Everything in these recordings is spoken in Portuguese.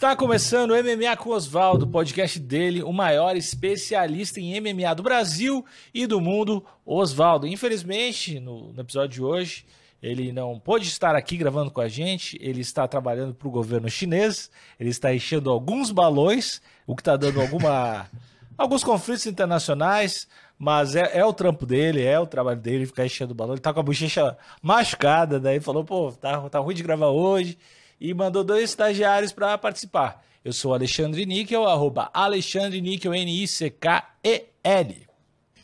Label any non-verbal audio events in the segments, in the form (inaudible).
Está começando o MMA com Oswaldo, podcast dele, o maior especialista em MMA do Brasil e do mundo, Oswaldo. Infelizmente, no, no, episódio de hoje, ele não pôde estar aqui gravando com a gente, ele está trabalhando para o governo chinês, ele está enchendo alguns balões, o que está dando alguma, (laughs) alguns conflitos internacionais, mas é, é, o trampo dele, é o trabalho dele ficar enchendo balão. Ele tá com a bochecha machucada, daí falou, pô, tá, tá ruim de gravar hoje e mandou dois estagiários para participar. Eu sou Alexandre Níquel, arroba Alexandre Níquel, N-I-C-K-E-L.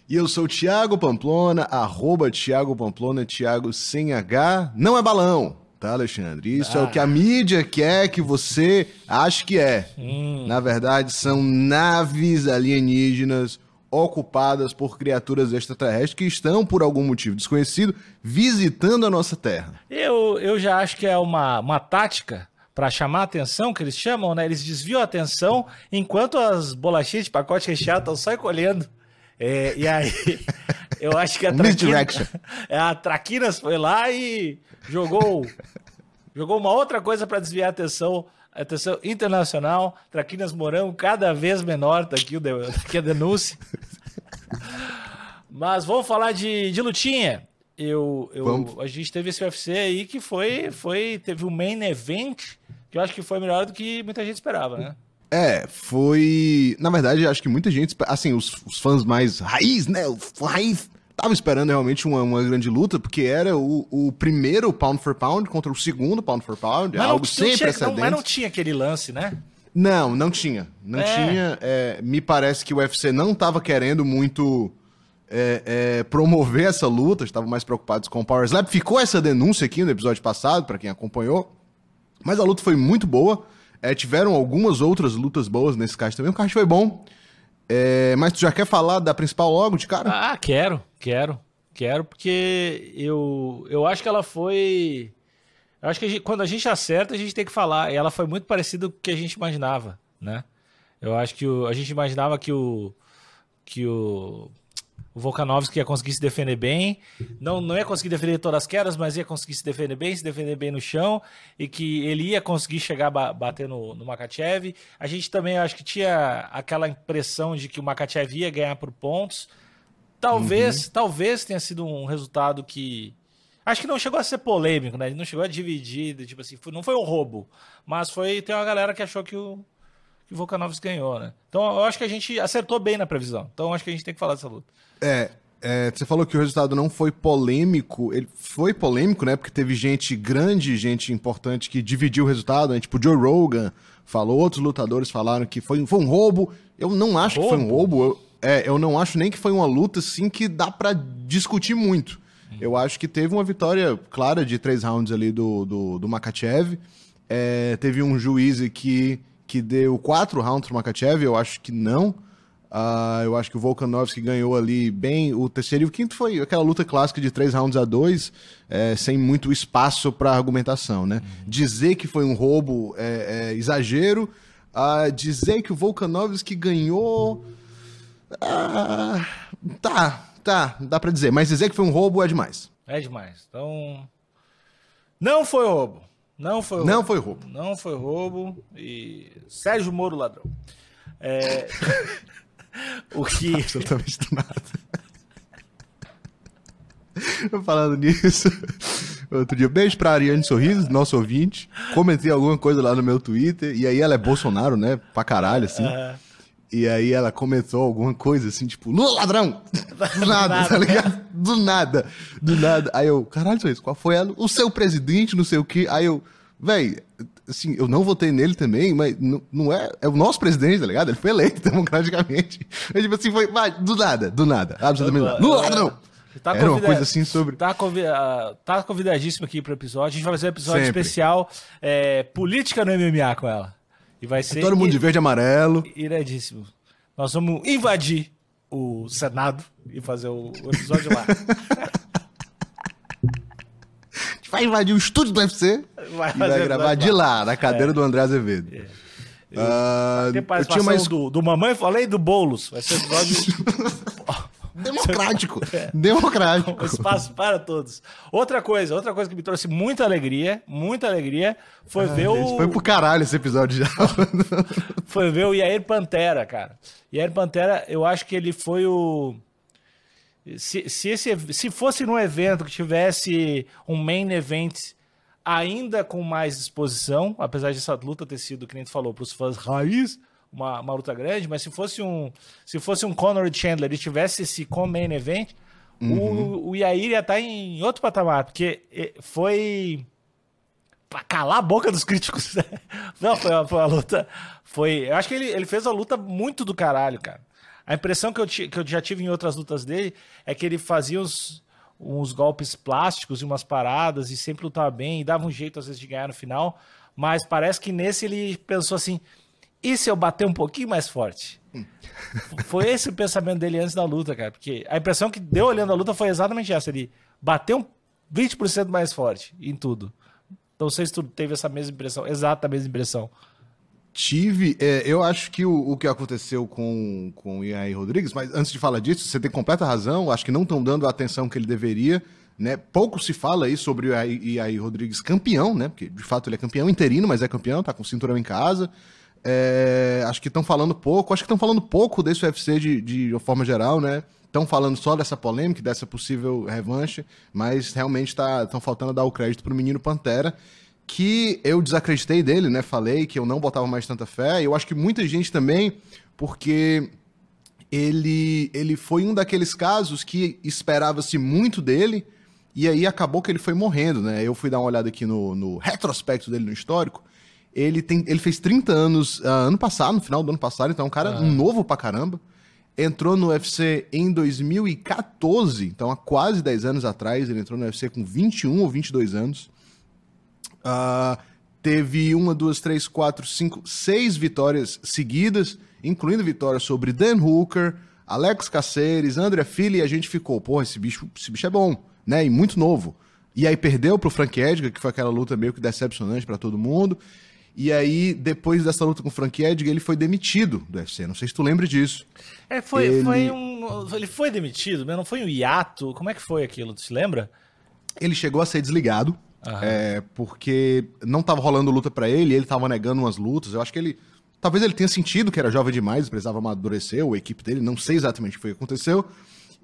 E eu sou Thiago Pamplona, arroba Thiago Pamplona, Thiago sem H. Não é balão, tá, Alexandre? Isso ah. é o que a ah. mídia quer que você ache que é. Hum. Na verdade, são naves alienígenas ocupadas por criaturas extraterrestres que estão, por algum motivo desconhecido, visitando a nossa Terra. Eu, eu já acho que é uma, uma tática para chamar a atenção, que eles chamam, né? Eles desviam a atenção enquanto as bolachinhas de pacote recheado estão só encolhendo. É, e aí, (laughs) eu acho que a Traquinas, (laughs) é, a Traquinas foi lá e jogou, jogou uma outra coisa para desviar a atenção Atenção internacional, Traquinas Morango cada vez menor, tá aqui, o, aqui a denúncia. Mas vamos falar de, de lutinha. Eu, eu, a gente teve esse UFC aí que foi, foi. Teve um main event que eu acho que foi melhor do que muita gente esperava, né? É, foi. Na verdade, acho que muita gente. Assim, os, os fãs mais raiz, né? O raiz tava esperando realmente uma, uma grande luta, porque era o, o primeiro pound for pound contra o segundo pound for pound, é mas algo não, sem precedentes. mas não tinha aquele lance, né? Não, não tinha. Não é. tinha. É, me parece que o UFC não tava querendo muito é, é, promover essa luta, estavam mais preocupados com o Power Slap. Ficou essa denúncia aqui no episódio passado, para quem acompanhou. Mas a luta foi muito boa. É, tiveram algumas outras lutas boas nesse card também. O card foi bom. É, mas tu já quer falar da principal logo de cara? Ah, quero, quero, quero, porque eu, eu acho que ela foi. Eu acho que a gente, quando a gente acerta, a gente tem que falar. E ela foi muito parecida com o que a gente imaginava, né? Eu acho que o, a gente imaginava que o. Que o o Volkanovski ia conseguir se defender bem, não, não ia conseguir defender todas as quedas, mas ia conseguir se defender bem, se defender bem no chão, e que ele ia conseguir chegar a bater no, no Makachev. A gente também acho que tinha aquela impressão de que o Makachev ia ganhar por pontos. Talvez, uhum. talvez tenha sido um resultado que. Acho que não chegou a ser polêmico, né? Ele não chegou a dividir, tipo assim, não foi um roubo. Mas foi. Tem uma galera que achou que o, que o Volkanovski ganhou, né? Então eu acho que a gente acertou bem na previsão. Então eu acho que a gente tem que falar dessa luta. É, é, você falou que o resultado não foi polêmico. Ele foi polêmico, né? Porque teve gente grande, gente importante que dividiu o resultado, né? Tipo, Joe Rogan falou, outros lutadores falaram que foi, foi um roubo. Eu não acho roubo? que foi um roubo. Eu, é, eu não acho nem que foi uma luta, assim, que dá para discutir muito. Hum. Eu acho que teve uma vitória clara de três rounds ali do, do, do Makachev. É, teve um juiz que que deu quatro rounds pro Makachev, eu acho que não. Uh, eu acho que o Volkanovski ganhou ali bem. O terceiro e o quinto foi aquela luta clássica de três rounds a dois, é, sem muito espaço para argumentação, né? Uhum. Dizer que foi um roubo é, é exagero. Uh, dizer que o Volkanovski ganhou. Uh, tá, tá, dá para dizer. Mas dizer que foi um roubo é demais. É demais. Então. Não foi roubo. Não foi roubo. Não foi roubo. Não foi roubo. E. Sérgio Moro ladrão. É. (laughs) o que. (laughs) Absolutamente do nada. (laughs) Falando nisso. Outro dia, beijo pra Ariane Sorriso, nosso ouvinte. Comentei alguma coisa lá no meu Twitter. E aí ela é Bolsonaro, né? Pra caralho, assim. E aí ela comentou alguma coisa assim, tipo, Lula ladrão! Do nada, tá ligado? Do nada, do nada. Aí eu, caralho, isso, qual foi ela? O seu presidente, não sei o quê. Aí eu, véi, assim, eu não votei nele também, mas não, não é. É o nosso presidente, tá ligado? Ele foi eleito (laughs) democraticamente. Mas, tipo assim, foi, vai, do nada, do nada. Absolutamente nada. Lula ladrão! Tá Era uma coisa assim sobre. Tá, convid... tá convidadíssimo aqui pro episódio. A gente vai fazer um episódio Sempre. especial é, política no MMA com ela. E vai ser. É todo mundo de verde e amarelo. Iradíssimo. Nós vamos invadir o Senado e fazer o, o episódio lá. (laughs) A gente vai invadir o estúdio do UFC vai e vai gravar de lá, na cadeira é. do André Azevedo. É. Eu, uh, eu tinha mais... do, do Mamãe Falei do Boulos. Vai ser episódio. (laughs) democrático. É. Democrático. Um espaço para todos. Outra coisa, outra coisa que me trouxe muita alegria, muita alegria, foi ah, ver gente, o. Foi pro caralho esse episódio já. (laughs) foi ver o Yair Pantera, cara. Yair Pantera, eu acho que ele foi o. Se, se, esse, se fosse num evento que tivesse um main event ainda com mais disposição, apesar de essa luta ter sido, que nem tu falou, para os fãs raiz, uma, uma luta grande, mas se fosse um se fosse um Conor Chandler e tivesse esse com-main event, uhum. o, o Yair ia estar tá em outro patamar, porque foi pra calar a boca dos críticos. (laughs) Né? Não, foi uma, foi uma luta. Foi. Eu acho que ele, ele fez uma luta muito do caralho, cara. A impressão que eu, que eu já tive em outras lutas dele é que ele fazia uns, uns golpes plásticos e umas paradas e sempre lutava bem e dava um jeito às vezes de ganhar no final. Mas parece que nesse ele pensou assim: e se eu bater um pouquinho mais forte? Hum. (laughs) Foi esse o pensamento dele antes da luta, cara. Porque a impressão que deu olhando a luta foi exatamente essa. Ele bateu 20% mais forte em tudo. Não sei se tu teve essa mesma impressão, exata mesma impressão. Tive, é, eu acho que o, o, que aconteceu com, com o Iaí Rodrigues, mas antes de falar disso, você tem completa razão, acho que não estão dando a atenção que ele deveria, né? Pouco se fala aí sobre o Iaí Rodrigues campeão, né? Porque de fato ele é campeão interino, mas é campeão, tá com o cinturão em casa. É, acho que estão falando pouco, acho que estão falando pouco desse UFC de, de, forma geral, né? Estão falando só dessa polêmica, dessa possível revanche, mas realmente estão tá, faltando dar o crédito pro menino Pantera, que eu desacreditei dele, né? Falei que eu não botava mais tanta fé, eu acho que muita gente também, porque ele, ele foi um daqueles casos que esperava-se muito dele, e aí acabou que ele foi morrendo, né? Eu fui dar uma olhada aqui no, no retrospecto dele no histórico, ele, tem, ele fez 30 anos uh, ano passado, no final do ano passado, então é um cara novo pra caramba. Entrou no UFC em 2014, então há quase 10 anos atrás. Ele entrou no UFC com 21 ou 22 anos. Uh, teve uma, duas, três, quatro, cinco, seis vitórias seguidas, incluindo vitórias sobre Dan Hooker, Alex Caceres, André Fili, e a gente ficou, porra, esse bicho, esse bicho é bom, né? E muito novo. E aí perdeu pro Frank Edgar, que foi aquela luta meio que decepcionante para todo mundo. E aí, depois dessa luta com o Frank Edgar, ele foi demitido do UFC. Não sei se tu lembra disso. É, foi, ele... foi um. Ele foi demitido, mas não foi um hiato. Como é que foi aquilo? Tu se lembra? Ele chegou a ser desligado. É, porque não tava rolando luta para ele, ele tava negando umas lutas. Eu acho que ele. Talvez ele tenha sentido que era jovem demais, precisava amadurecer, ou a equipe dele, não sei exatamente o que foi que aconteceu.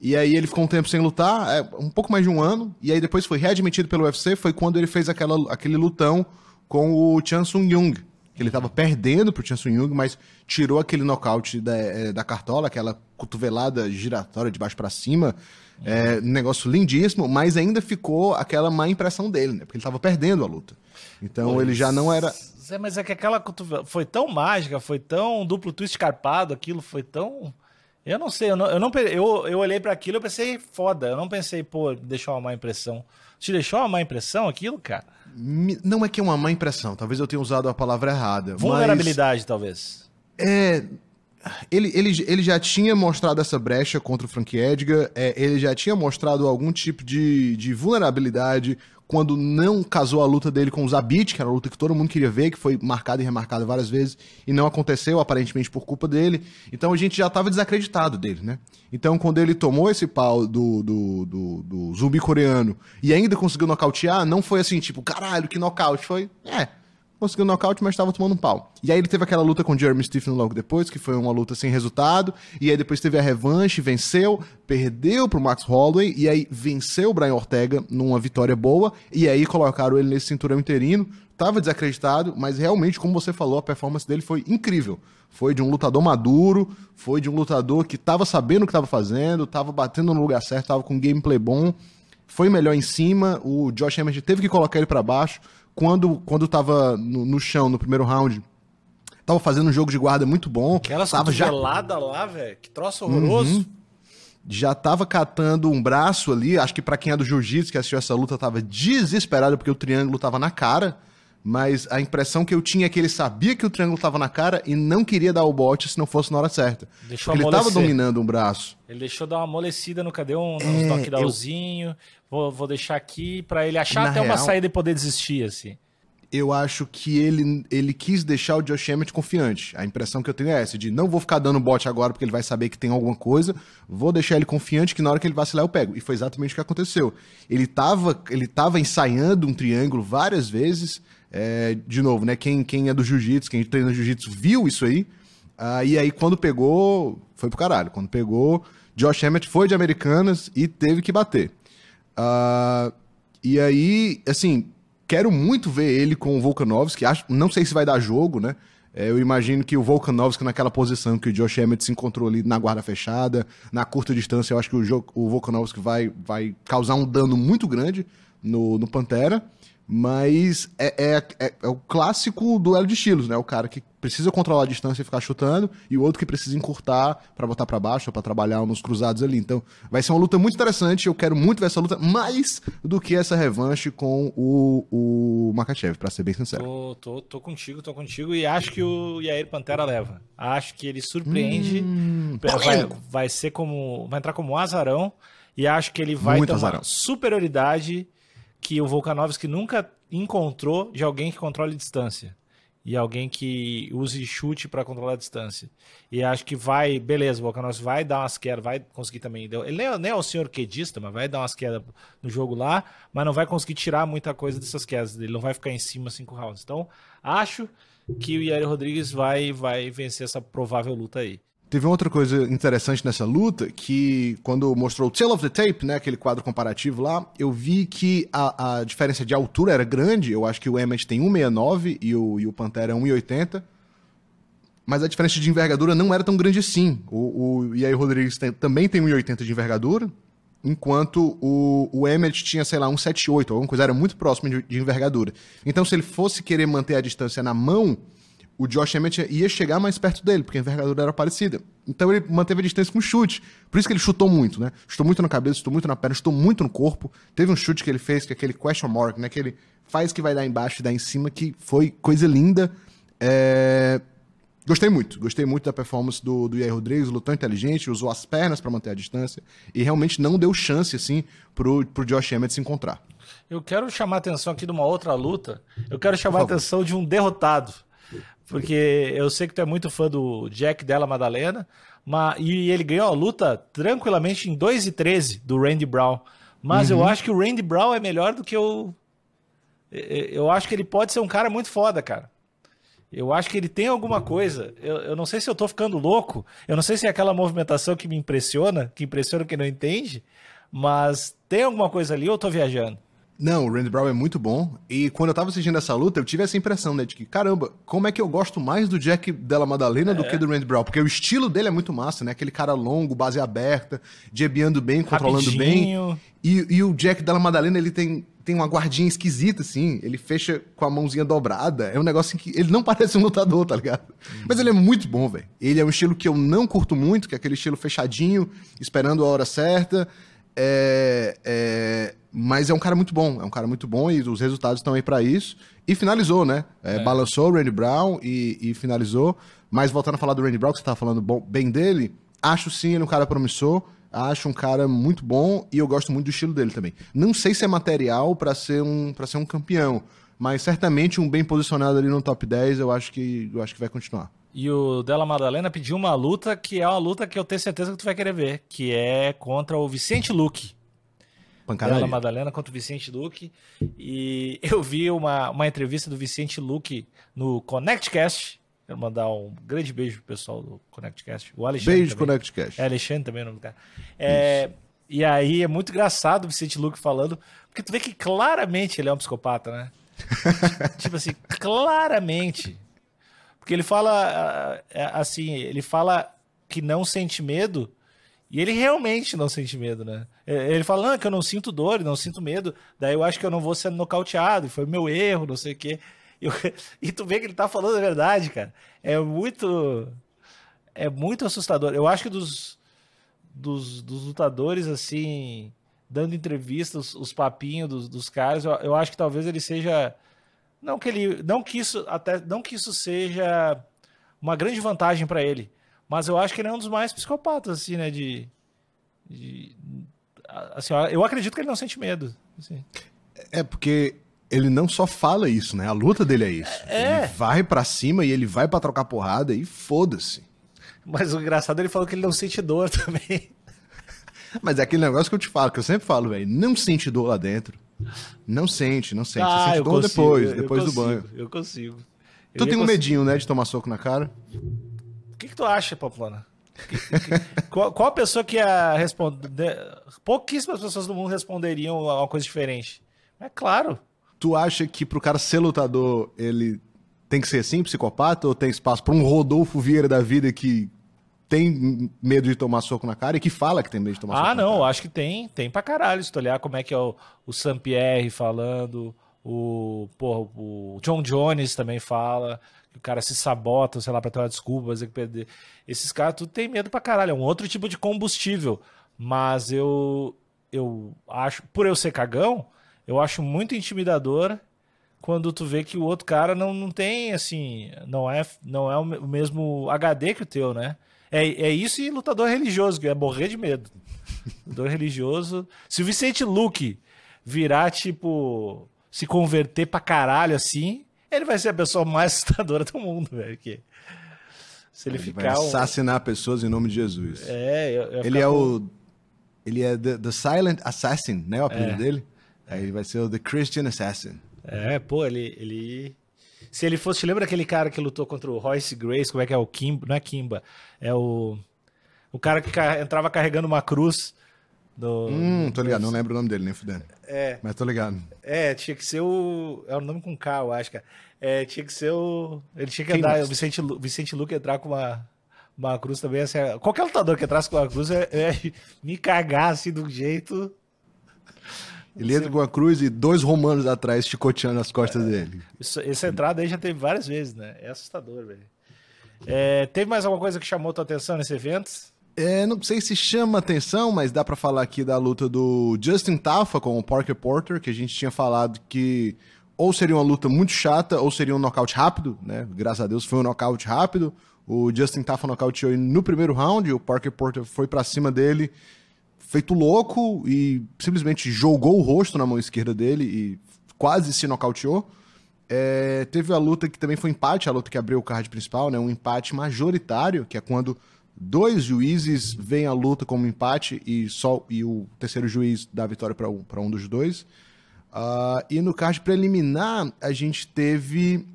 E aí ele ficou um tempo sem lutar, é, um pouco mais de um ano, e aí depois foi readmitido pelo UFC, foi quando ele fez aquela, aquele lutão com o Chan Sung Jung, que ele estava perdendo pro Chan Sung Jung, mas tirou aquele nocaute da, é, da cartola, aquela cotovelada giratória de baixo para cima, é, negócio lindíssimo, mas ainda ficou aquela má impressão dele, né? Porque ele estava perdendo a luta. Então pois ele já não era. É, mas é que aquela cotovelada foi tão mágica, foi tão duplo twist carpado, aquilo foi tão. Eu não sei, eu, não, eu, não, eu, eu olhei para aquilo e pensei, foda, eu não pensei, pô, deixou uma má impressão. Te deixou uma má impressão aquilo, cara? Não é que é uma má impressão, talvez eu tenha usado a palavra errada. Vulnerabilidade, mas... talvez. É. Ele, ele, ele já tinha mostrado essa brecha contra o Frank Edgar, é, ele já tinha mostrado algum tipo de, de vulnerabilidade quando não casou a luta dele com o Zabit, que era a luta que todo mundo queria ver, que foi marcada e remarcada várias vezes, e não aconteceu, aparentemente por culpa dele. Então a gente já estava desacreditado dele, né? Então quando ele tomou esse pau do, do, do, do zumbi coreano e ainda conseguiu nocautear, não foi assim, tipo, caralho, que nocaute. Foi, é, conseguiu nocaute, mas estava tomando um pau. E aí ele teve aquela luta com o Jeremy Stephen logo depois, que foi uma luta sem resultado, e aí depois teve a revanche, venceu, perdeu pro Max Holloway, e aí venceu o Brian Ortega numa vitória boa, e aí colocaram ele nesse cinturão interino, tava desacreditado, mas realmente, como você falou, a performance dele foi incrível. Foi de um lutador maduro, foi de um lutador que tava sabendo o que estava fazendo, tava batendo no lugar certo, tava com um gameplay bom, foi melhor em cima, o Josh Emmett teve que colocar ele para baixo, quando, quando tava no, no chão, no primeiro round, tava fazendo um jogo de guarda muito bom. Aquela tava já lá, velho. Que troço horroroso. Uhum. Já tava catando um braço ali. Acho que para quem é do jiu-jitsu que assistiu essa luta tava desesperado porque o triângulo tava na cara. Mas a impressão que eu tinha é que ele sabia que o triângulo tava na cara e não queria dar o bote se não fosse na hora certa. Deixou porque ele tava dominando um braço. Ele deixou dar uma amolecida no cadê um, um é, knockdownzinho. Eu... Vou, vou deixar aqui para ele achar na até real, uma saída e poder desistir, assim. eu acho que ele, ele quis deixar o Josh Emmett confiante. A impressão que eu tenho é essa, de não vou ficar dando bote agora porque ele vai saber que tem alguma coisa, vou deixar ele confiante que na hora que ele vacilar eu pego. E foi exatamente o que aconteceu. Ele estava ele tava ensaiando um triângulo várias vezes, é, de novo, né, quem, quem é do jiu-jitsu, quem treina jiu-jitsu viu isso aí, uh, e aí quando pegou, foi pro caralho. Quando pegou, Josh Emmett foi de Americanas e teve que bater. Uh, e aí, assim, quero muito ver ele com o Volkanovski. Acho, não sei se vai dar jogo, né? É, eu imagino que o Volkanovski naquela posição que o Josh Emmett se encontrou ali na guarda fechada, na curta distância, eu acho que o, o Volkanovski vai, vai causar um dano muito grande no, no Pantera. Mas é, é, é, é, o clássico duelo de estilos, né? O cara que precisa controlar a distância e ficar chutando, e o outro que precisa encurtar para botar para baixo, para trabalhar nos cruzados ali. Então, vai ser uma luta muito interessante. Eu quero muito ver essa luta, mais do que essa revanche com o, o Makachev, para ser bem sincero. Tô, tô, tô contigo, tô contigo, e acho que o Yair Pantera leva. Acho que ele surpreende. Hum, vai, vai ser como. Vai entrar como um azarão, e acho que ele vai muito tomar azarão. superioridade que o Volkanovski nunca encontrou de alguém que controle distância. E alguém que use chute para controlar a distância. E acho que vai, beleza, o Volkanovski vai dar umas quedas, vai conseguir também. Ele nem, é, nem é o senhor quedista, mas vai dar umas quedas no jogo lá, mas não vai conseguir tirar muita coisa dessas quedas. Ele não vai ficar em cima cinco rounds. Então, acho que o Yair Rodrigues vai, vai vencer essa provável luta aí. Teve outra coisa interessante nessa luta, que quando mostrou o Tale of the Tape, né, aquele quadro comparativo lá, eu vi que a, a diferença de altura era grande. Eu acho que o Emmett tem 1,69 e o, e o Pantera 1,80. Mas a diferença de envergadura não era tão grande assim. O, o Yair Rodrigues tem, também tem 1,80 de envergadura, enquanto o, o Emmett tinha, sei lá, 1,78, alguma coisa, era muito próximo de, de envergadura. Então, se ele fosse querer manter a distância na mão, o Josh Emmett ia chegar mais perto dele, porque a envergadura era parecida. Então ele manteve a distância com chute. Por isso que ele chutou muito, né? Chutou muito na cabeça, chutou muito na perna, chutou muito no corpo. Teve um chute que ele fez, que é aquele question mark, né? Que ele faz que vai dar embaixo e dar em cima, que foi coisa linda. É... Gostei muito, gostei muito da performance do, do Yair Rodrigues, lutou inteligente, usou as pernas para manter a distância e realmente não deu chance, assim, pro, pro Josh Emmett se encontrar. Eu quero chamar a atenção aqui de uma outra luta. Eu quero chamar a atenção de um derrotado porque eu sei que tu é muito fã do Jack Della Madalena, mas, e ele ganhou a luta tranquilamente em 2 e 13 do Randy Brown. Mas uhum. eu acho que o Randy Brown é melhor do que o. Eu acho que ele pode ser um cara muito foda, cara. Eu acho que ele tem alguma coisa. Eu, eu não sei se eu tô ficando louco. Eu não sei se é aquela movimentação que me impressiona, que impressiona quem não entende. Mas tem alguma coisa ali ou eu tô viajando? Não, o Randy Brown é muito bom. E quando eu tava assistindo essa luta, eu tive essa impressão, né? De que, caramba, como é que eu gosto mais do Jack Della Madalena é. do que do Randy Brown? Porque o estilo dele é muito massa, né? Aquele cara longo, base aberta, jebeando bem, controlando Rapidinho. bem. E, e o Jack Della Madalena, ele tem, tem uma guardinha esquisita, assim. Ele fecha com a mãozinha dobrada. É um negócio que ele não (laughs) parece um lutador, tá ligado? Uhum. Mas ele é muito bom, velho. Ele é um estilo que eu não curto muito, que é aquele estilo fechadinho, esperando a hora certa. É, é, mas é um cara muito bom, é um cara muito bom e os resultados estão aí para isso. E finalizou, né? É, é. Balançou o Randy Brown e, e, finalizou. Mas voltando a falar do Randy Brown, que você estava falando bom, bem dele, acho sim ele um cara promissor, acho um cara muito bom e eu gosto muito do estilo dele também. Não sei se é material para ser, um, ser um campeão, mas certamente um bem posicionado ali no top 10 eu acho que, eu acho que vai continuar. E o Della Madalena pediu uma luta que é uma luta que eu tenho certeza que tu vai querer ver, que é contra o Vicente Luque. Pancadaria. Della Madalena contra o Vicente Luque. E (laughs) eu vi uma, uma entrevista do Vicente Luque no ConnectCast. Quero mandar um grande beijo pro pessoal do ConnectCast. O Alexandre. Beijo, também. ConnectCast. É, Alexandre também é o nome do cara. É, e aí é muito engraçado o Vicente Luque falando, porque tu vê que claramente ele é um psicopata, né? (laughs) tipo assim, claramente. Porque ele fala é, assim, ele fala que não sente medo e ele realmente não sente medo, né? Ele fala, não, que eu não sinto dor, não sinto medo, daí eu acho que eu não vou ser nocauteado, foi meu erro, não sei o quê. Eu, (laughs) e tu vê que ele tá falando a verdade, cara. É muito. É muito assustador. Eu acho que dos, dos, dos lutadores, assim, dando entrevistas, os, os papinhos dos, dos caras, eu, eu acho que talvez ele seja não que ele, não que isso até, não que isso seja uma grande vantagem para ele, mas eu acho que ele é um dos mais psicopatas assim, né, de, de assim, eu acredito que ele não sente medo. Assim. É porque ele não só fala isso, né? A luta dele é isso. É. Ele vai pra cima e ele vai pra trocar porrada e foda-se. Mas o engraçado ele falou que ele não sente dor (laughs) também. Mas é aquele negócio que eu te falo, que eu sempre falo, velho. Não sente dor lá dentro. Não sente, não sente. Você Ah, sente eu dor consigo, depois, depois do consigo, banho. Eu consigo. Tu Eu tem um consigo. medinho, né, de tomar soco na cara? O que, que tu acha, que- qual, qual a pessoa que ia responder? Pouquíssimas pessoas do mundo responderiam uma coisa diferente. É claro. Tu acha que pro cara ser lutador, ele tem que ser assim, psicopata, ou tem espaço pra um Rodolfo Vieira da vida que tem medo de tomar soco na cara e que fala que tem medo de tomar soco Ah, na não, cara? acho que tem. Tem pra caralho. Se tu olhar como é que é o, o Sam Pierre falando, o, porra, o John Jones também fala, o cara se sabota, sei lá, pra ter uma desculpa, dizer que perder. Esses caras tudo tem medo pra caralho. É um outro tipo de combustível. Mas eu, eu acho, por eu ser cagão, eu acho muito intimidador quando tu vê que o outro cara não, não tem, assim, não é, não é o mesmo HD que o teu, né? É, é isso e lutador religioso, que é morrer de medo. (laughs) Lutador religioso. Se o Vicente Luque virar, tipo, se converter pra caralho assim, ele vai ser a pessoa mais (laughs) assustadora do mundo, velho. que Se ele, Ele vai ficar. um- assassinar pessoas em nome de Jesus. É, eu, eu Ele é o. Ele é the, the Silent Assassin, né? O apelido É. dele. Aí ele vai ser o The Christian Assassin. É, pô, ele, ele. Se ele fosse. Lembra aquele cara que lutou contra o Royce Grace? Como é que é o Kimba? Não é Kimba. É o. O cara que entrava carregando uma cruz. No, Hum, tô ligado. Não lembro o nome dele, nem fudendo. É, Mas tô ligado. é, tinha que ser o. É o nome com K, eu acho, cara. É, tinha que ser o. Ele tinha que Quem andar. O Vicente, Lu- Vicente Luque entrar com uma. Uma cruz também, assim, é- qualquer lutador que entrasse com uma cruz é, é (laughs) me cagar assim de um jeito. Ele entra com a cruz e dois romanos atrás chicoteando as costas dele. Isso- essa entrada aí já teve várias vezes, né? É assustador, velho. É, teve mais alguma coisa que chamou tua atenção nesse evento? É, não sei se chama atenção, mas dá pra falar aqui da luta do Justin Tafa com o Parker Porter, que a gente tinha falado que ou seria uma luta muito chata ou seria um nocaute rápido, né? Graças a Deus foi um nocaute rápido. O Justin Tafa nocauteou no primeiro round, o Parker Porter foi pra cima dele, feito louco e simplesmente jogou o rosto na mão esquerda dele e quase se nocauteou. É, teve a luta que também foi empate, a luta que abriu o card principal, né? Um empate majoritário, que é quando dois juízes veem a luta como empate e só e o terceiro juiz dá a vitória para um, pra um dos dois. Ah, e no card preliminar, a gente teve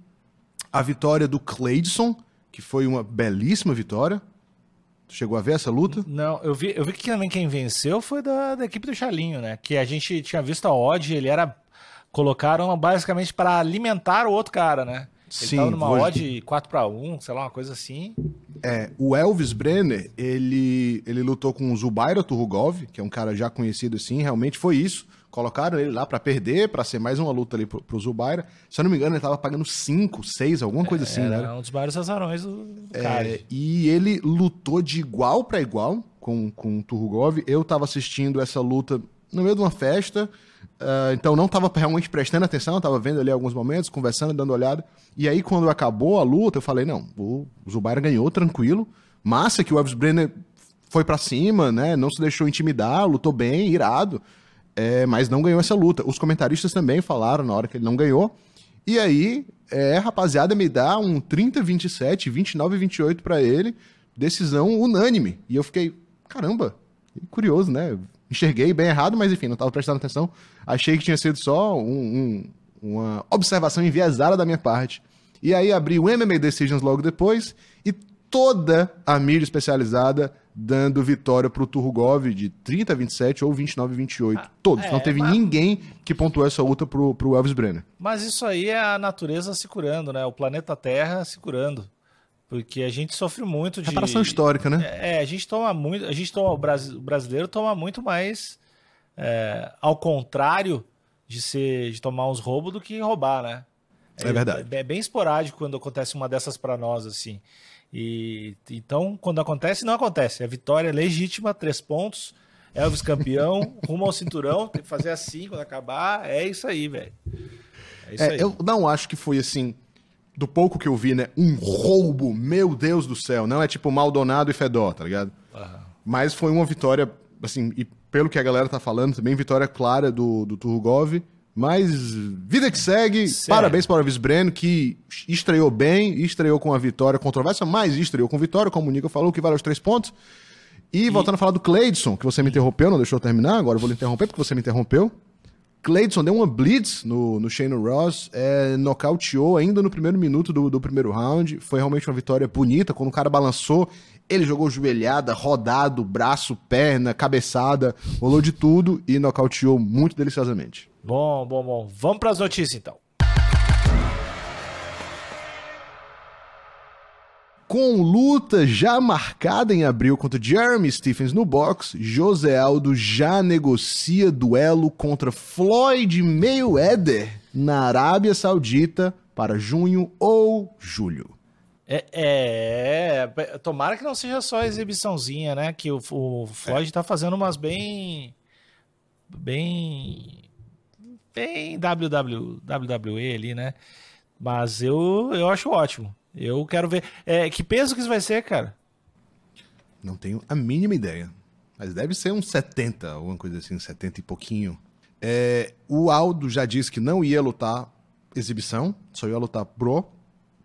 a vitória do Cleidson, que foi uma belíssima vitória. Tu chegou a ver essa luta? Não, eu vi, eu vi que também quem venceu foi da, da equipe do Chalinho, né? Que a gente tinha visto a odd, ele era. Colocaram basicamente para alimentar o outro cara, né? Ele Sim, tava numa hoje- odd 4 para 1, sei lá, uma coisa assim. É, o Elvis Brenner, ele, ele lutou com o Zubaira Turugov, que é um cara já conhecido assim, realmente foi isso. Colocaram ele lá pra perder, pra ser mais uma luta ali pro, pro Zubaira. Se eu não me engano, ele tava pagando 5, 6, alguma coisa assim, era né? um dos maiores azarões do, É, card. e ele lutou de igual pra igual com, com o Turugov. Eu tava assistindo essa luta no meio de uma festa, ah, então não tava realmente prestando atenção, tava vendo ali alguns momentos, conversando, dando olhada. E aí, quando acabou a luta, eu falei: não, o Zubaira ganhou tranquilo. Massa que o Elvis Brenner foi pra cima, né? Não se deixou intimidar, lutou bem, irado. É, mas não ganhou essa luta. Os comentaristas também falaram na hora que ele não ganhou. E aí, é, rapaziada, me dá um 30-27, 29-28 pra ele. Decisão unânime. E eu fiquei, caramba, curioso, né? Enxerguei bem errado, mas enfim, não tava prestando atenção. Achei que tinha sido só um- um- uma observação enviesada da minha parte. E aí abri o MMA Decisions logo depois e toda a mídia especializada dando vitória pro Turgov de 30 a 27 ou 29 a 28. Todos. é, não teve mas- ninguém que pontuou essa luta pro, pro Elvis Brenner. Mas isso aí é a natureza se curando, né? O planeta Terra se curando. Porque a gente sofre muito de. Reparação histórica, né? É, a gente toma muito. A gente toma. O brasi- o brasileiro toma muito mais. é, ao contrário de ser de tomar uns roubos do que roubar, né? É verdade. É, bem esporádico quando acontece uma dessas pra nós, assim. E então, quando acontece, não acontece. É vitória legítima, três pontos. Elvis campeão, (laughs) rumo ao cinturão, tem que fazer assim quando acabar. É isso aí, velho. É isso É, aí. eu não acho que foi assim, do pouco que eu vi, né? Um roubo, meu Deus do céu. Não é tipo Maldonado e Fedor, tá ligado? Aham. Mas foi uma vitória, assim, e pelo que a galera tá falando, também vitória clara do, do Turgov. Mas vida que segue. Sério. Parabéns para o Elvis Breno, que estreou bem, estreou com a vitória controversa, mas estreou com vitória, como o Nico falou, que vale os três pontos. E, voltando a falar do Cleidson, que você me interrompeu, não deixou eu terminar, agora eu vou lhe interromper porque você me interrompeu. Cleidson deu uma blitz no, no Shane Ross, é, nocauteou ainda no primeiro minuto do, do primeiro round. Foi realmente uma vitória bonita. Quando o cara balançou, ele jogou joelhada, rodado, braço, perna, cabeçada, rolou de tudo e nocauteou muito deliciosamente. Bom, bom, bom. Vamos para as notícias então. Com luta já marcada em abril contra Jeremy Stephens no box, José Aldo já negocia duelo contra Floyd Mayweather na Arábia Saudita para junho ou julho. É, é, é, tomara que não seja só exibiçãozinha, né? Que o, o Floyd é. tá fazendo umas bem. Bem. Bem WW, WWE ali, né? Mas eu, eu acho ótimo. Eu quero ver. É, que peso que isso vai ser, cara? Não tenho a mínima ideia. Mas deve ser uns 70, alguma coisa assim, 70 e pouquinho. É, o Aldo já disse que não ia lutar exibição, só ia lutar pro.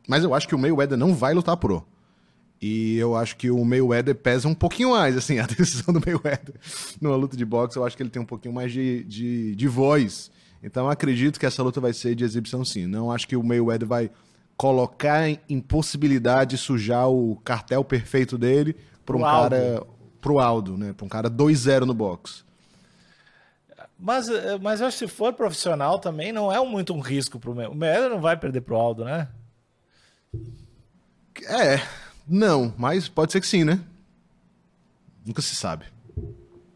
Mas eu acho que o Mayweather não vai lutar pro. E eu acho que o Mayweather pesa um pouquinho mais, assim, (laughs) a decisão do Mayweather numa luta de boxe, eu acho que ele tem um pouquinho mais de, de, de voz. Então acredito que essa luta vai ser de exibição sim. Não acho que o Mayweather vai colocar em possibilidade de sujar o cartel perfeito dele para um cara Aldo. pro Aldo, né? Para um cara 2-0 no box. Mas, eh, mas eu acho que se for profissional também não é muito um risco pro meu. O Mayweather não vai perder pro Aldo, né? É, não, mas pode ser que sim, né? Nunca se sabe.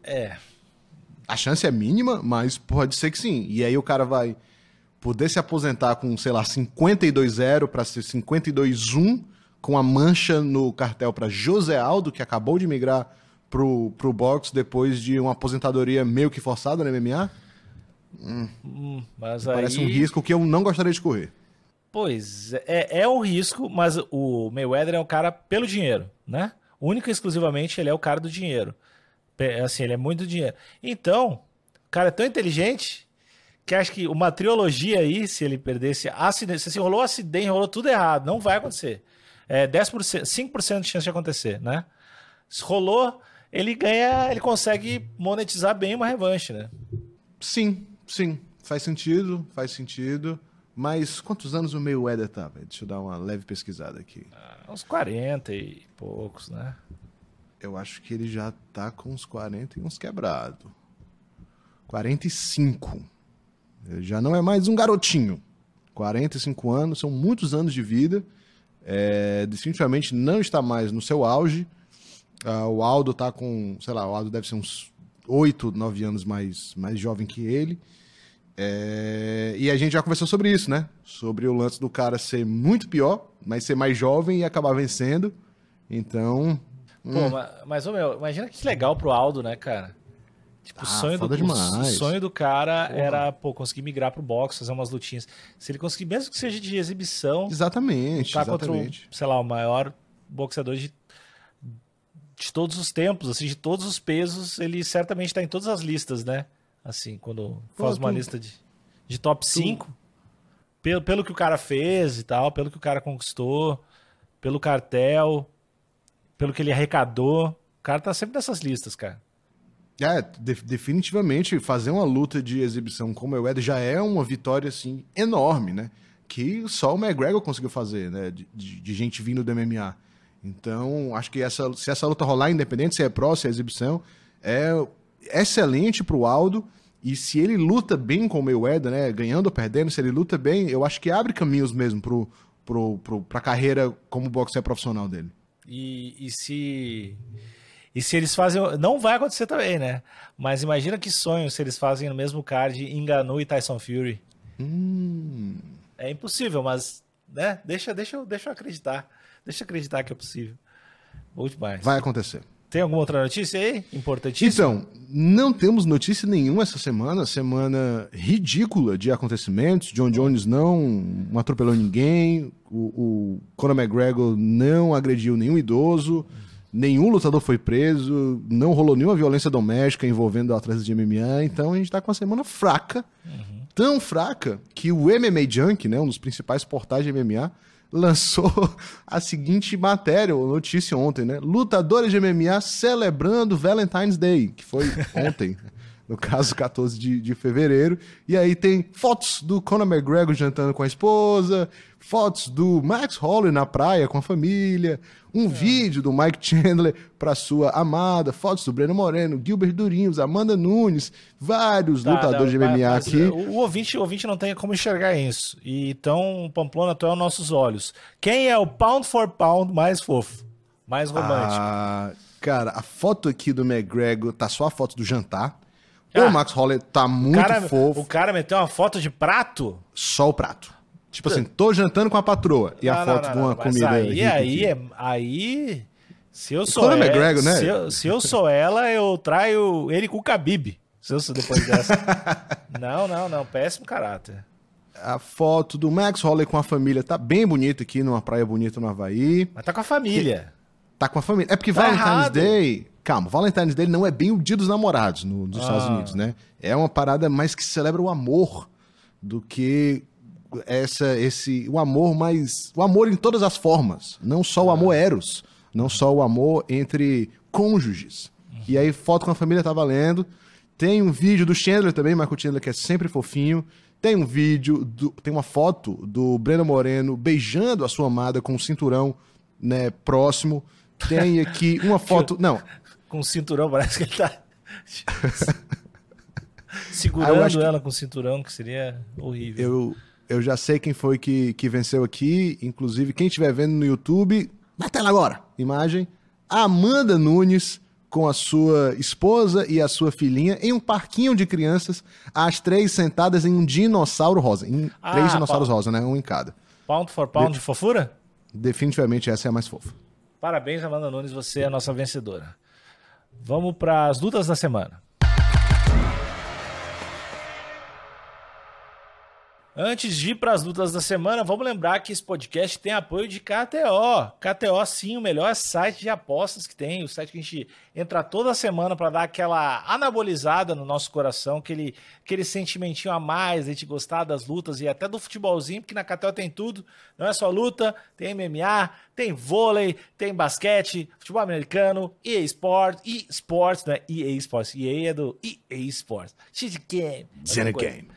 É. A chance é mínima, mas pode ser que sim. E aí o cara vai poder se aposentar com, sei lá, 52-0 para ser 52-1, com a mancha no cartel para José Aldo, que acabou de migrar pro, pro box depois de uma aposentadoria meio que forçada no MMA? Hum, hum, mas Parece aí... um risco que eu não gostaria de correr. Pois, é, é um risco, mas o Mayweather é um cara pelo dinheiro, né? Única e exclusivamente ele é o cara do dinheiro. Assim, ele é muito dinheiro. Então, o cara é tão inteligente que acho que uma trilogia aí, se ele perdesse acidente, se assim, rolou acidente, rolou tudo errado, não vai acontecer. É 10%, 5% de chance de acontecer, né? Se rolou, ele ganha, ele consegue monetizar bem uma revanche, né? Sim, sim. Faz sentido, faz sentido. Mas quantos anos o Mayweather tá, velho? Deixa eu dar uma leve pesquisada aqui. Ah, uns 40 e poucos, né? Eu acho que ele já tá com uns 40 e uns quebrado. 45. Ele já não é mais um garotinho. 45 anos, são muitos anos de vida. É, definitivamente não está mais no seu auge. Uh, o Aldo está com, sei lá, o Aldo deve ser uns 8, 9 anos mais, mais jovem que ele. É, e a gente já conversou sobre isso, né? Sobre o lance do cara ser muito pior, mas ser mais jovem e acabar vencendo. Então. Pô, hum. mas, mas meu, imagina que legal pro Aldo, né, cara? Tipo, ah, o, sonho do, o sonho do cara Porra. era, pô, conseguir migrar pro boxe, fazer umas lutinhas. Se ele conseguir, mesmo que seja de exibição. Exatamente. Tá contra, o, sei lá, o maior boxeador de, de todos os tempos, assim, de todos os pesos, ele certamente tá em todas as listas, né? Assim, quando pô, faz uma tu... lista de, de top 5. Pelo, pelo que o cara fez e tal, pelo que o cara conquistou, pelo cartel, pelo que ele arrecadou. O cara tá sempre nessas listas, cara. É, de, definitivamente fazer uma luta de exibição como o Ed já é uma vitória assim enorme, né? Que só o McGregor conseguiu fazer, né? De, de, de, gente vindo do MMA. Então, acho que essa, se essa luta rolar, independente se é pró, se é exibição, é excelente pro Aldo. E se ele luta bem com o Mayweather, né? Ganhando ou perdendo, se ele luta bem, eu acho que abre caminhos mesmo pro, pro, pro, pra carreira como boxer profissional dele. E, e se e se eles fazem. Não vai acontecer também, né? Mas imagina que sonho se eles fazem no mesmo card Enganu e Tyson Fury. Hum. É impossível, mas. Né? Deixa, deixa, deixa eu acreditar. Deixa eu acreditar que é possível. Vou demais. Vai acontecer. Tem alguma outra notícia aí? Importantíssima? Então, não temos notícia nenhuma essa semana. Semana ridícula de acontecimentos. John Jones não atropelou ninguém. O, o Conor McGregor não agrediu nenhum idoso. Nenhum lutador foi preso, não rolou nenhuma violência doméstica envolvendo atletas de MMA, então a gente tá com uma semana fraca. Uhum. tão fraca que o MMA Junk, né, um dos principais portais de MMA, (laughs) lançou a seguinte matéria, ou notícia ontem, né? Lutadores de MMA celebrando Valentine's Day, que foi (laughs) ontem no caso (laughs) 14 de, de fevereiro. E aí tem fotos do Conor McGregor jantando com a esposa, fotos do Max Holloway na praia com a família, um é. vídeo do Mike Chandler para sua amada, fotos do Breno Moreno, Gilbert Durinhos, Amanda Nunes, vários tá, lutadores não, de MMA mas, aqui. O ouvinte, o ouvinte não tem como enxergar isso. E então, Pamplona, tu é aos nossos olhos. Quem é o pound for pound mais fofo? Mais romântico? Ah, cara, a foto aqui do McGregor tá só a foto do jantar. Ah, o Max Holloway tá muito cara, fofo. O cara meteu uma foto de prato? Só o prato. Tipo assim, tô jantando com a patroa. E a foto não, de uma comida. Aí, aí, é, aí. Se eu sou ela, McGregor, né? se, eu, se eu sou ela, eu traio ele com o Khabib. Se eu sou depois dessa. (laughs) não, não, não. Péssimo caráter. A foto do Max Holloway com a família tá bem bonita aqui, numa praia bonita no Havaí. Mas tá com a família. Tá com a família. É porque tá Valentine's errado. Day Calma, Valentine's Day não é bem o dia dos namorados no, nos ah. Estados Unidos, né? É uma parada mais que celebra o amor do que essa, esse, o amor mais, o amor em todas as formas, não só o amor eros, não só o amor entre cônjuges. E aí foto com a família tá valendo. Tem um vídeo do Chandler também, Michael Chandler que é sempre fofinho. Tem um vídeo, do, tem uma foto do Breno Moreno beijando a sua amada com o um cinturão né, próximo. Tem aqui uma (laughs) foto. Não, com o cinturão, parece que ele tá (laughs) segurando ela com o cinturão, que seria horrível. Eu, eu já sei quem foi que, que venceu aqui, inclusive quem estiver vendo no YouTube, na tela agora, imagem, Amanda Nunes com a sua esposa e a sua filhinha em um parquinho de crianças, as três sentadas em um dinossauro rosa, em ah, três dinossauros rosa, né, um em cada. Pound for pound de, de fofura? Definitivamente essa é a mais fofa. Parabéns, Amanda Nunes, você é a nossa vencedora. Vamos para as lutas da semana. Antes de ir para as lutas da semana, vamos lembrar que esse podcast tem apoio de KTO. KTO, sim, o melhor site de apostas que tem. O site que a gente entra toda semana para dar aquela anabolizada no nosso coração, aquele, aquele sentimentinho a mais, a gente gostar das lutas e até do futebolzinho, porque na KTO tem tudo. Não é só luta, tem MMA, tem vôlei, tem basquete, futebol americano, EA Sports, e Sports, não é EA Sports, EA é do EA Sports. X Game. Game.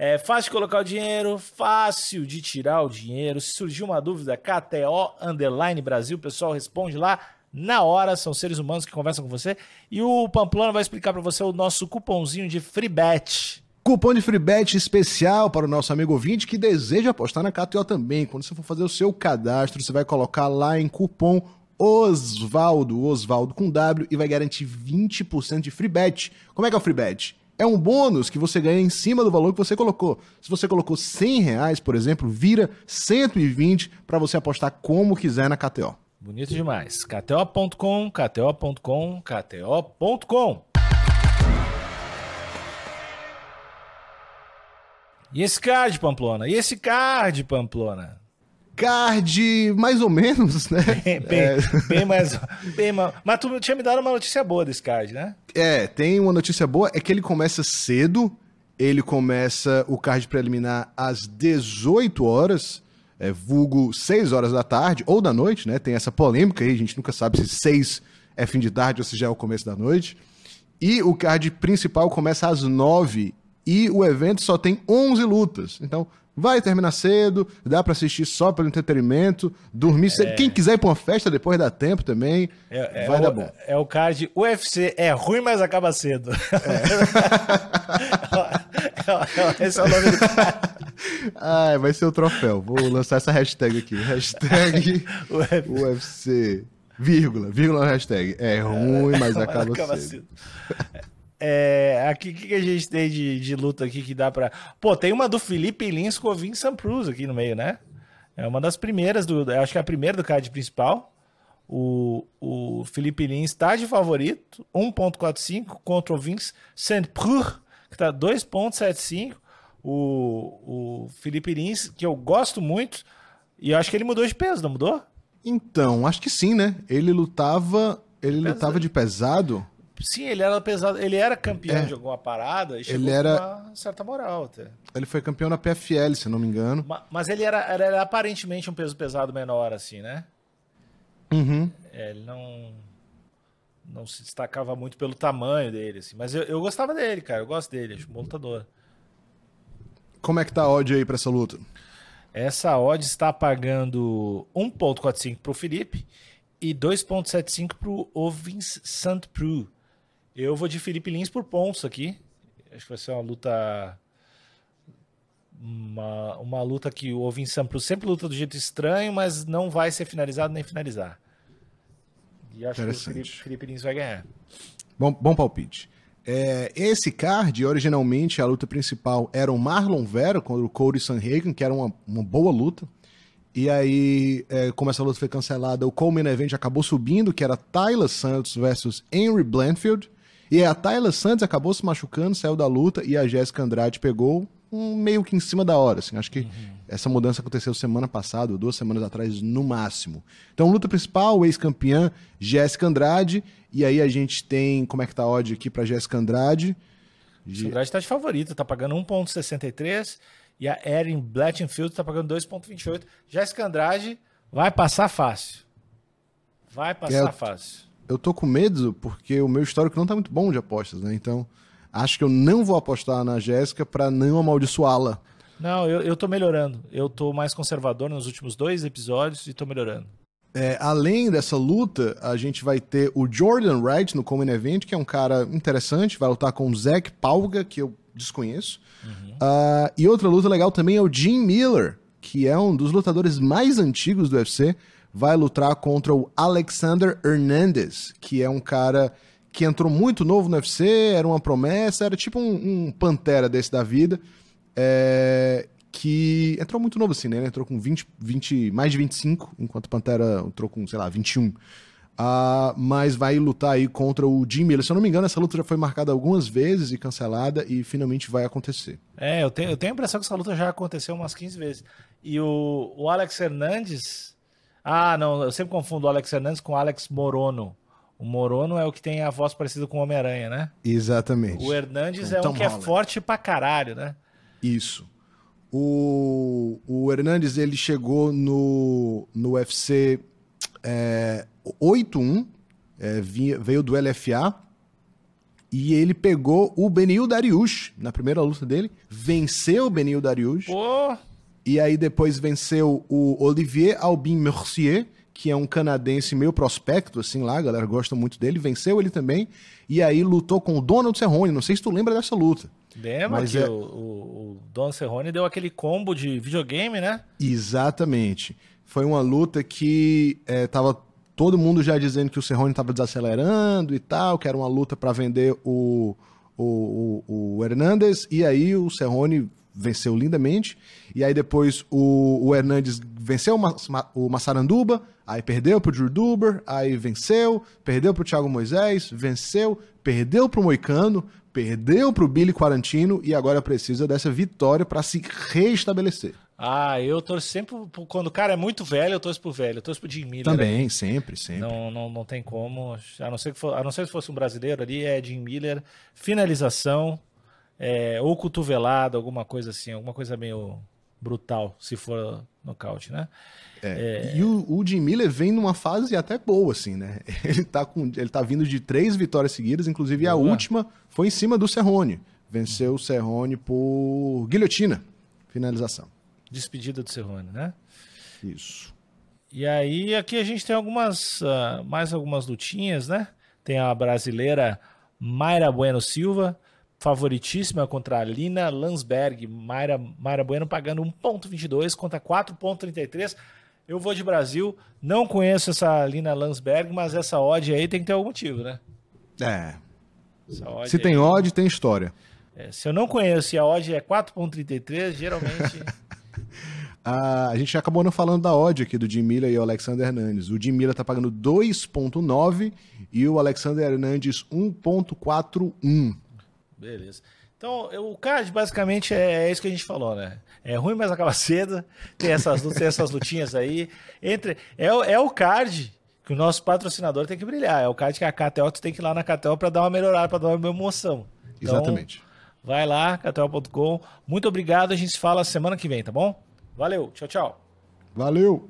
É fácil de colocar o dinheiro, fácil de tirar o dinheiro. Se surgir uma dúvida, KTO Underline Brasil, o pessoal responde lá na hora, são seres humanos que conversam com você. E o Pamplona vai explicar para você o nosso cupomzinho de free bet. Cupom de free bet especial para o nosso amigo ouvinte que deseja apostar na KTO também. Quando você for fazer o seu cadastro, você vai colocar lá em cupom Osvaldo, Osvaldo com W, e vai garantir 20% de free bet. Como é que é o free bet? É um bônus que você ganha em cima do valor que você colocou. Se você colocou 100 reais, por exemplo, vira 120 para você apostar como quiser na KTO. Bonito demais. KTO.com, KTO.com, KTO.com. E esse card, Pamplona? E esse card, Pamplona? Card mais ou menos, (laughs) né? Bem, bem, é... bem mais. Bem, mas tu tinha me dado uma notícia boa desse card, né? É, tem uma notícia boa, é que ele começa cedo. Ele começa o card preliminar às 18 horas, é, vulgo 6 horas da tarde ou da noite, né? Tem essa polêmica aí, a gente nunca sabe se 6 é fim de tarde ou se já é o começo da noite. E o card principal começa às 9 e o evento só tem 11 lutas. Então, Vai terminar cedo, dá para assistir só pelo entretenimento, dormir cedo. É... Quem quiser ir pra uma festa depois dá tempo também. É, é vai o, dar bom. É o card UFC é ruim, mas acaba cedo. É. (laughs) Esse é o nome do card. (laughs) Ah, vai ser o troféu. Vou lançar essa hashtag aqui. Hashtag (laughs) UFC. Vírgula, vírgula hashtag. É ruim, mas acaba, acaba cedo. cedo. É, aqui, o que, que, a gente tem de, de, luta aqui que dá pra. Pô, tem uma do Felipe Lins com o Vincent Cruz aqui no meio, né? É uma das primeiras, do, acho que é a primeira do card principal. O, o Felipe Lins está de favorito, 1.45 contra o Vincent Cruz, que tá 2.75. O, o Felipe Lins, que eu gosto muito, e eu acho que ele mudou de peso, não mudou? Então, acho que sim, né? Ele lutava, ele lutava de pesado sim, ele era pesado. Ele era campeão É. de alguma parada e chegou Ele era- com uma certa moral até. Ele foi campeão na PFL, se não me engano. Ma- Mas ele era, era, era aparentemente um peso pesado menor, assim, né? Uhum. É, ele não. Não se destacava muito pelo tamanho dele, assim. Mas eu, eu gostava dele, cara. Eu gosto dele, acho um bom lutador. Como é que tá a odd aí pra essa luta? Essa odd está pagando 1.45 pro Felipe e 2.75 pro Ovins St. Eu vou de Felipe Lins por pontos aqui. Acho que vai ser uma luta. Uma, uma luta que o Ovins St. Preux sempre luta do jeito estranho, mas não vai ser finalizado nem finalizar. E acho que o. Felipe, Felipe Lins vai ganhar. Bom, bom palpite. É, esse card, originalmente, a luta principal era o Marlon Vera contra o Cody Sanhagen, que era uma, uma boa luta. E aí, é, como essa luta foi cancelada, o Coleman Event acabou subindo, que era Tyler Santos versus Henry Blanfield. E a Tyler Santos acabou se machucando, saiu da luta, e a Jéssica Andrade pegou um meio que em cima da hora. Assim. Acho que essa mudança aconteceu semana passada, ou duas semanas atrás, no máximo. Então, luta principal, ex-campeã, Jéssica Andrade. E aí a gente tem. Como é que tá a odd aqui pra Jéssica Andrade? O Andrade tá de favorito, tá pagando 1.63 e a Erin Blattenfield tá pagando 2.28. Jéssica Andrade vai passar fácil. Vai passar É, fácil. Eu tô com medo porque o meu histórico não tá muito bom de apostas, né? Então, acho que eu não vou apostar na Jéssica pra não amaldiçoá-la. Não, eu, eu tô melhorando. Eu tô mais conservador nos últimos dois episódios e tô melhorando. É, além dessa luta, a gente vai ter o Jordan Wright no Common Event, que é um cara interessante, vai lutar com o Zac Pauga, que eu desconheço. Ah, e outra luta legal também é o Jim Miller, que é um dos lutadores mais antigos do UFC, vai lutar contra o Alexander Hernandez, que é um cara que entrou muito novo no UFC, era uma promessa, era tipo um, um pantera desse da vida. É, que entrou muito novo assim, né? Ele entrou com 20, 20, mais de 25, enquanto Pantera entrou com, sei lá, 21. Ah, mas vai lutar aí contra o Jim Miller. Se eu não me engano, essa luta já foi marcada algumas vezes e cancelada e finalmente vai acontecer. É, eu tenho, eu tenho a impressão que essa luta já aconteceu umas 15 vezes. E o, o Alex Hernandes. Ah, não, eu sempre confundo o Alex Hernandes com o Alex Morono. O Morono é o que tem a voz parecida com o Homem-Aranha, né? Exatamente. O Hernandes Com é um que é Holland. forte pra caralho, né? Isso. O, o Hernandes, ele chegou no, no UFC é, 8-1, é, veio do LFA, e ele pegou o Benil Dariush na primeira luta dele, venceu o Benil Dariush, Pô, e aí depois venceu o Olivier Albin Mercier, que é um canadense meio prospecto, assim lá, a galera gosta muito dele, venceu ele também, e aí lutou com o Donald Cerrone, não sei se tu lembra dessa luta. lembra Mas que é- o, o, o Don Cerrone deu aquele combo de videogame, né? Exatamente. Foi uma luta que é, tava todo mundo já dizendo que o Cerrone estava desacelerando e tal, que era uma luta para vender o, o, o, o Hernandes, e aí o Cerrone venceu lindamente, e aí depois o, o Hernandes venceu o, Ma- o Massaranduba, aí perdeu pro Drew Duber, aí venceu, perdeu pro Thiago Moisés, venceu, perdeu pro Moicano, perdeu pro Billy Quarantino, e agora precisa dessa vitória para se reestabelecer. Ah, eu torço sempre. Quando o cara é muito velho, eu torço pro velho. Eu torço pro Jim Miller. Também, sempre, aí. sempre. Não, não, não tem como. A não, ser que for, a não ser que fosse um brasileiro ali, é Jim Miller. Finalização, é, ou cotovelada, alguma coisa assim. Alguma coisa meio brutal, se for nocaute, né? É. E o, o Jim Miller vem numa fase até boa, assim, né? (laughs) Ele tá, com, ele tá vindo de três vitórias seguidas, inclusive a Boa. última foi em cima do Serrone. Venceu o Serrone por guilhotina. Finalização. Despedida do Cerrone, né? Isso. E aí, aqui a gente tem algumas, ah, mais algumas lutinhas, né? Tem a brasileira Mayra Bueno Silva, favoritíssima contra a Lina Landsberg. Mayra, Mayra Bueno pagando 1,22 contra 4,33. Eu vou de Brasil, não conheço essa Lina Landsberg, mas essa odd aí tem que ter algum motivo, né? É. Se aí- tem odd, tem história. é, se eu não conheço e a odd é 4,33, geralmente. (laughs) Ah, a gente acabou não falando da odd aqui do Jim Miller e o Alexander Hernandes. O Jim Miller tá pagando 2.9 e o Alexander Hernandes 1.41. Beleza. Então, eu- o card basicamente é, é isso que a gente falou, né? É ruim, mas acaba cedo. Tem essas, tem essas lutinhas aí. Entre, é, o- é o card que o nosso patrocinador tem que brilhar. É o card que a KTO tu tem que ir lá na KTO para dar uma melhorada, para dar uma emoção. Então, Exatamente. Vai lá, KTO.com. Muito obrigado. A gente se fala semana que vem, tá bom? Valeu. Tchau, tchau. Valeu.